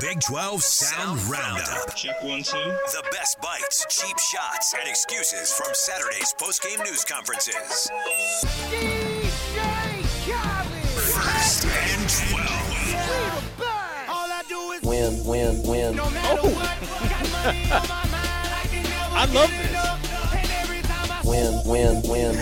Big 12 Sound Roundup. Check one, two. The best bites, cheap shots, and excuses from Saturday's post-game news conferences. First and 12. Win, win, win. I love this. Win, win, win.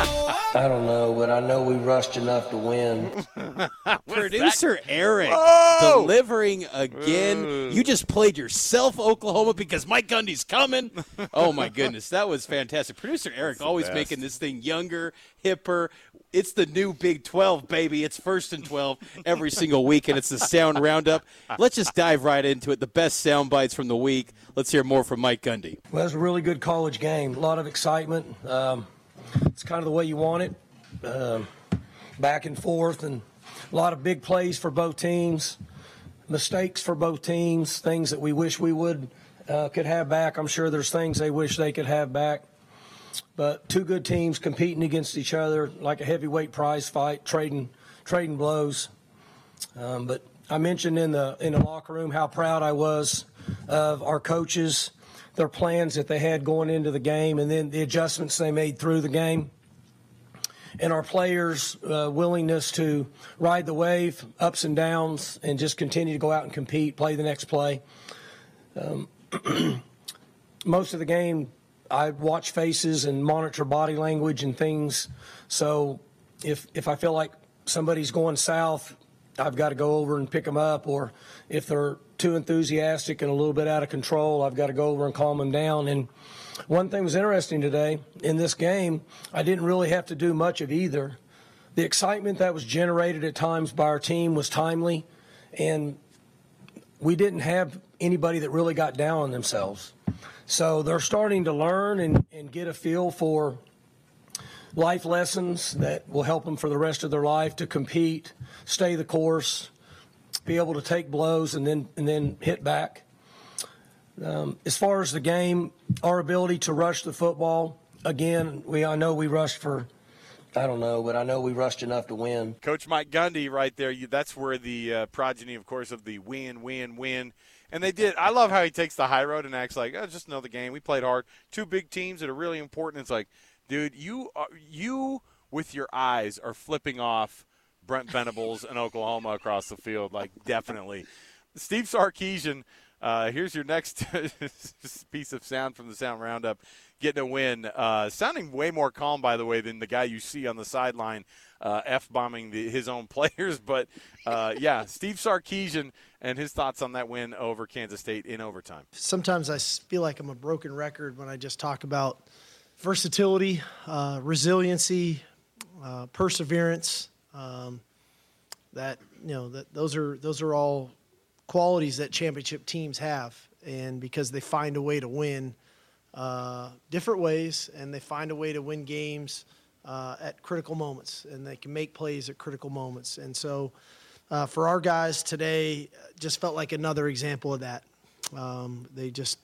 I don't know, but I know we rushed enough to win. Producer Eric Oh! delivering again. You just played yourself, Oklahoma, because Mike Gundy's coming. Oh my goodness, that was fantastic. Producer Eric always best. making this thing younger, hipper. It's the new Big 12, baby. It's first and 12 every single week, and it's the sound roundup. Let's just dive right into it. The best sound bites from the week. Let's hear more from Mike Gundy. Well, it was a really good college game. A lot of excitement. Um, it's kind of the way you want it. Um, back and forth, and a lot of big plays for both teams. Mistakes for both teams. Things that we wish we would uh, could have back. I'm sure there's things they wish they could have back. But two good teams competing against each other like a heavyweight prize fight, trading trading blows. Um, but I mentioned in the in the locker room how proud I was of our coaches, their plans that they had going into the game, and then the adjustments they made through the game, and our players' uh, willingness to ride the wave, ups and downs, and just continue to go out and compete, play the next play. Um, most of the game, I watch faces and monitor body language and things. So if if I feel like somebody's going south, I've got to go over and pick them up. Or if they're too enthusiastic and a little bit out of control, I've got to go over and calm them down. And one thing was interesting today in this game, I didn't really have to do much of either. The excitement that was generated at times by our team was timely, and we didn't have anybody that really got down on themselves. So they're starting to learn and, and get a feel for life lessons that will help them for the rest of their life to compete, stay the course, be able to take blows and then and then hit back. Um, as far as the game, our ability to rush the football again, we I know we rushed for, I don't know, but I know we rushed enough to win. Coach Mike Gundy, right there. That's where the uh, progeny, of course, of the win, win, win. And they did. I love how he takes the high road and acts like, oh, just another game. We played hard. Two big teams that are really important. It's like, dude, you are, you with your eyes are flipping off Brent Venables and Oklahoma across the field. Like, definitely. Steve Sarkisian, uh, here's your next piece of sound from the Sound Roundup. Getting a win. Uh, sounding way more calm, by the way, than the guy you see on the sideline uh, F bombing his own players. But uh, yeah, Steve Sarkisian and his thoughts on that win over Kansas State in overtime. sometimes I feel like I'm a broken record when I just talk about versatility, uh, resiliency, uh, perseverance. Um, that you know that those are those are all qualities that championship teams have, and because they find a way to win uh, different ways, and they find a way to win games uh, at critical moments, and they can make plays at critical moments, and so. Uh, for our guys today, uh, just felt like another example of that. Um, they just,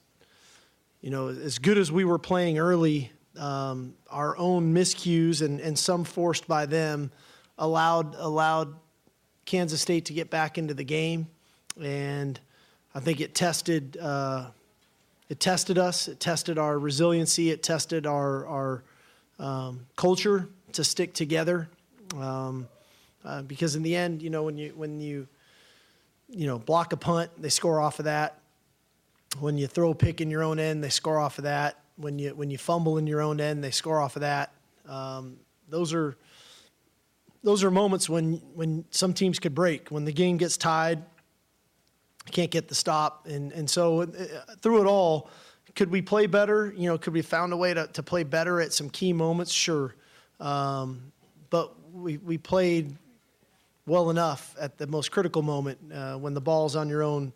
you know, as good as we were playing early, um, our own miscues and, and some forced by them allowed allowed Kansas State to get back into the game, and I think it tested uh, it tested us. It tested our resiliency. It tested our our um, culture to stick together. Um, uh, because in the end, you know, when you when you you know block a punt, they score off of that. When you throw a pick in your own end, they score off of that. When you when you fumble in your own end, they score off of that. Um, those are those are moments when when some teams could break. When the game gets tied, can't get the stop, and and so uh, through it all, could we play better? You know, could we found a way to, to play better at some key moments? Sure, um, but we we played well enough at the most critical moment uh, when the ball's on your own,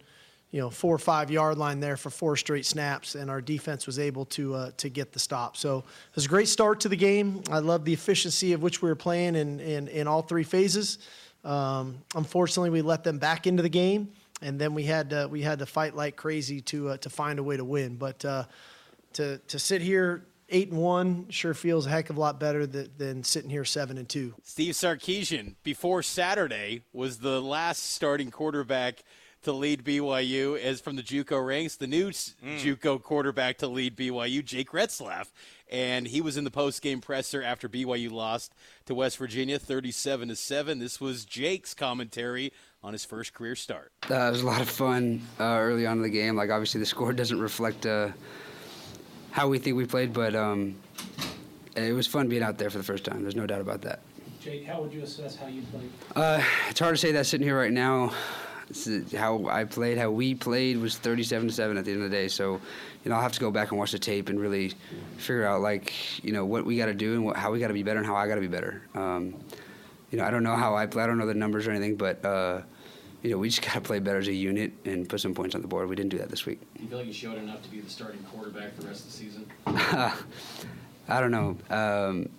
you know, four or five yard line there for four straight snaps, and our defense was able to uh, to get the stop. So it was a great start to the game. I love the efficiency of which we were playing in in, in all three phases. Um, unfortunately, we let them back into the game, and then we had to, we had to fight like crazy to uh, to find a way to win. But uh, to to sit here eight and one sure feels a heck of a lot better than, than sitting here seven and two. Steve Sarkisian, before Saturday, was the last starting quarterback to lead BYU as from the JUCO ranks. The new mm. JUCO quarterback to lead BYU, Jake Retzlaff, and he was in the post-game presser after BYU lost to West Virginia, 37 to seven. This was Jake's commentary on his first career start. Uh, it was a lot of fun uh, early on in the game. Like obviously the score doesn't reflect uh, how we think we played, but um, it was fun being out there for the first time. There's no doubt about that. Jake, how would you assess how you played? Uh, it's hard to say that sitting here right now how I played, how we played was 37 to 7 at the end of the day. So, you know, I'll have to go back and watch the tape and really figure out, like, you know, what we got to do and what, how we got to be better and how I got to be better. Um, you know, I don't know how I play, I don't know the numbers or anything, but, uh, you know, we just got to play better as a unit and put some points on the board. We didn't do that this week. You feel like you showed enough to be the starting quarterback for the rest of the season? I don't know. Um,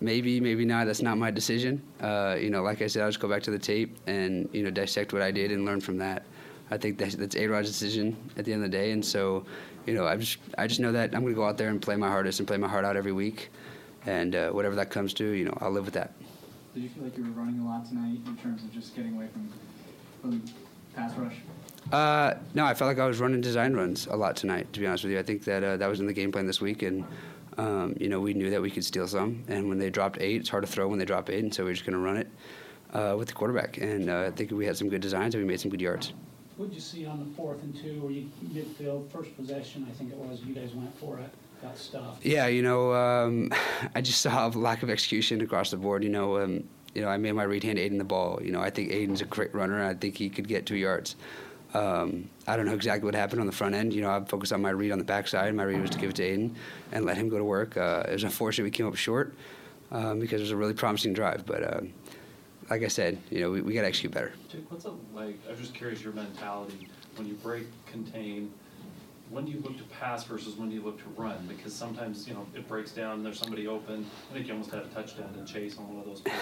maybe, maybe not. That's not my decision. Uh, you know, like I said, I'll just go back to the tape and you know dissect what I did and learn from that. I think that's, that's A Rod's decision at the end of the day, and so you know, I just I just know that I'm going to go out there and play my hardest and play my heart out every week, and uh, whatever that comes to, you know, I'll live with that. Did you feel like you were running a lot tonight in terms of just getting away from from pass rush? Uh, no, I felt like I was running design runs a lot tonight. To be honest with you, I think that uh, that was in the game plan this week, and um, you know, we knew that we could steal some, and when they dropped eight, it's hard to throw when they drop eight, and so we are just going to run it uh, with the quarterback. And uh, I think we had some good designs, and we made some good yards. What did you see on the fourth and two, where you midfield first possession? I think it was you guys went for it, got stuffed. Yeah, you know, um, I just saw a lack of execution across the board. You know, um, you know, I made my read hand Aidan the ball. You know, I think Aidan's a great runner. I think he could get two yards. Um, I don't know exactly what happened on the front end. You know, I focused on my read on the backside. My read was to give it to Aidan and let him go to work. Uh, it was unfortunate we came up short um, because it was a really promising drive. But uh, like I said, you know, we, we got to execute better. Jake, what's up? Like, I'm just curious your mentality when you break, contain. When do you look to pass versus when do you look to run? Because sometimes you know it breaks down. And there's somebody open. I think you almost had a touchdown to chase on one of those plays,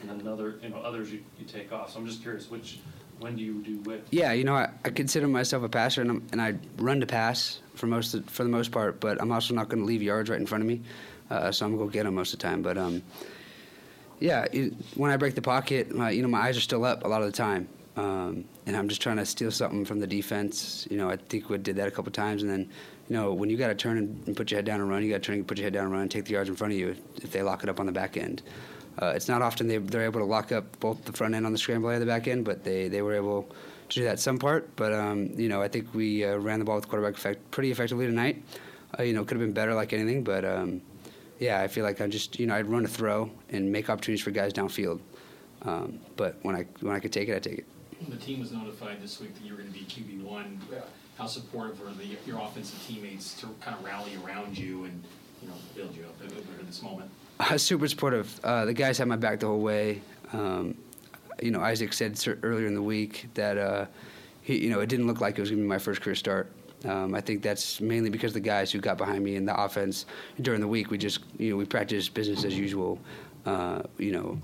and then another. You know, others you, you take off. So I'm just curious which when do you do which? Yeah, you know, I, I consider myself a passer, and, and I run to pass for most of, for the most part. But I'm also not going to leave yards right in front of me, uh, so I'm gonna go get them most of the time. But um, yeah, it, when I break the pocket, my, you know, my eyes are still up a lot of the time, um, and I'm just trying to steal something from the defense. You know, I think we did that a couple times, and then, you know, when you got to turn and put your head down and run, you got to turn and put your head down and run and take the yards in front of you if they lock it up on the back end. Uh, it's not often they, they're able to lock up both the front end on the scramble and the back end, but they, they were able to do that some part. But um, you know, I think we uh, ran the ball with quarterback effect pretty effectively tonight. Uh, you know, could have been better like anything, but um, yeah, I feel like I just you know I'd run a throw and make opportunities for guys downfield. Um, but when I when I could take it, I take it. The team was notified this week that you were going to be QB one. How supportive were the, your offensive teammates to kind of rally around you and you know build you up at this moment? Uh, super supportive. Uh, the guys had my back the whole way. Um, you know, Isaac said earlier in the week that uh, he, you know, it didn't look like it was going to be my first career start. Um, I think that's mainly because the guys who got behind me in the offense during the week, we just, you know, we practiced business as usual, uh, you know,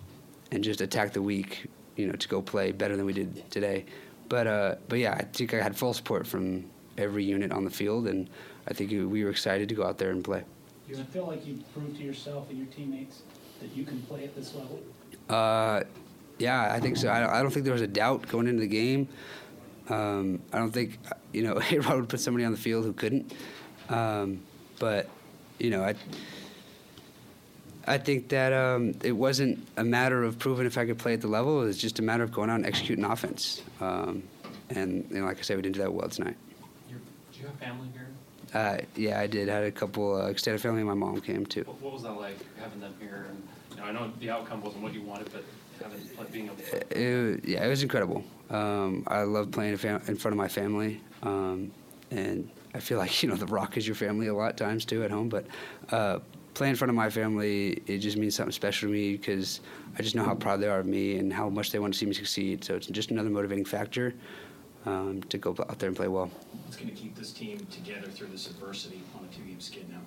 and just attacked the week, you know, to go play better than we did today. But, uh, but yeah, I think I had full support from every unit on the field, and I think we were excited to go out there and play. Does it feel like you proved to yourself and your teammates that you can play at this level? Uh, yeah, I think so. I, I don't think there was a doubt going into the game. Um, I don't think you know A Rod would put somebody on the field who couldn't. Um, but you know, I I think that um, it wasn't a matter of proving if I could play at the level. It was just a matter of going out and executing offense. Um, and you know, like I said, we didn't do that well tonight. do you have family here? Uh, yeah, I did. I had a couple uh, extended family. My mom came too. What, what was that like having them here? And you know, I know the outcome wasn't what you wanted, but having like, being able to. It, yeah, it was incredible. Um, I love playing in front of my family, um, and I feel like you know the Rock is your family a lot of times too at home. But uh, playing in front of my family, it just means something special to me because I just know how proud they are of me and how much they want to see me succeed. So it's just another motivating factor um, to go out there and play well. What's going to keep this team together through this adversity on a two-game skid now?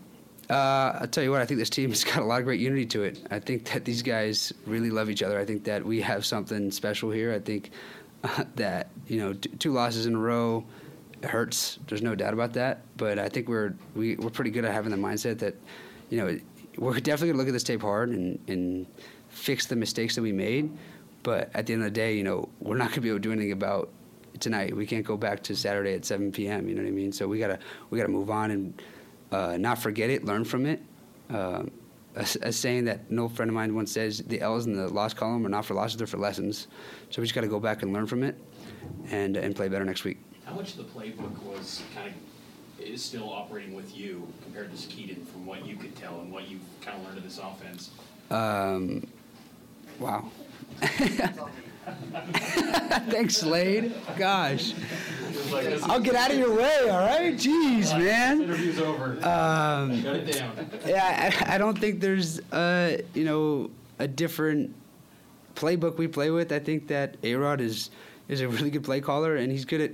Uh, I'll tell you what, I think this team has got a lot of great unity to it. I think that these guys really love each other. I think that we have something special here. I think uh, that, you know, t- two losses in a row hurts. There's no doubt about that. But I think we're, we, we're pretty good at having the mindset that, you know, we're definitely gonna look at this tape hard and, and fix the mistakes that we made. But at the end of the day, you know, we're not gonna be able to do anything about tonight. We can't go back to Saturday at 7 p.m. You know what I mean? So we gotta we gotta move on and uh, not forget it, learn from it. Um, a, a saying that an old friend of mine once says: "The L's in the loss column are not for losses; they're for lessons." So we just got to go back and learn from it, and and play better next week. How much of the playbook was kind of is still operating with you compared to Kedon from what you could tell and what you've kind of learned of this offense? Um, wow. Thanks, Slade. Gosh. I'll get out of your way, all right? Jeez, man. Interview's over. Um, Shut it down. yeah, I, I don't think there's, uh, you know, a different playbook we play with. I think that A-Rod is is a really good play caller, and he's good at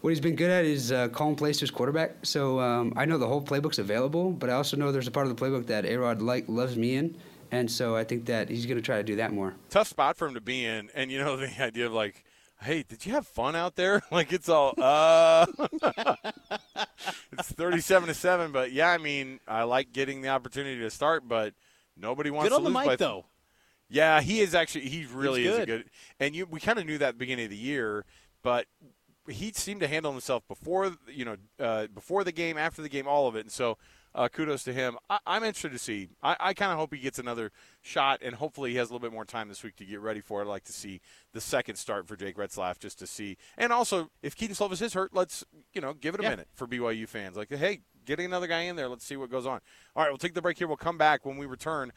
what he's been good at is uh, calling plays to his quarterback. So um, I know the whole playbook's available, but I also know there's a part of the playbook that A-Rod like loves me in, and so I think that he's going to try to do that more. Tough spot for him to be in, and you know the idea of like, hey, did you have fun out there? Like it's all uh, it's thirty-seven to seven, but yeah, I mean, I like getting the opportunity to start, but nobody wants Good on to the lose mic by though. Yeah, he is actually. He really He's is a good. good. And you, we kind of knew that at the beginning of the year, but he seemed to handle himself before, you know, uh, before the game, after the game, all of it. And so, uh, kudos to him. I, I'm interested to see. I, I kind of hope he gets another shot, and hopefully he has a little bit more time this week to get ready for it. I'd like to see the second start for Jake Retzlaff just to see. And also, if Kedon Slovis is hurt, let's you know give it a Yeah. minute for BYU fans. Like, hey, getting another guy in there. Let's see what goes on. All right, we'll take the break here. We'll come back when we return.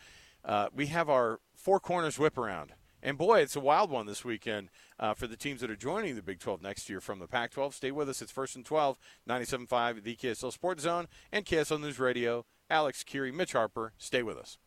Uh, we have our four corners whip around. And boy, it's a wild one this weekend uh, for the teams that are joining the Big 12 next year from the Pac 12. Stay with us. It's first and 12, 97.5, the KSL Sports Zone, and KSL News Radio. Alex Kirry, Mitch Harper. Stay with us.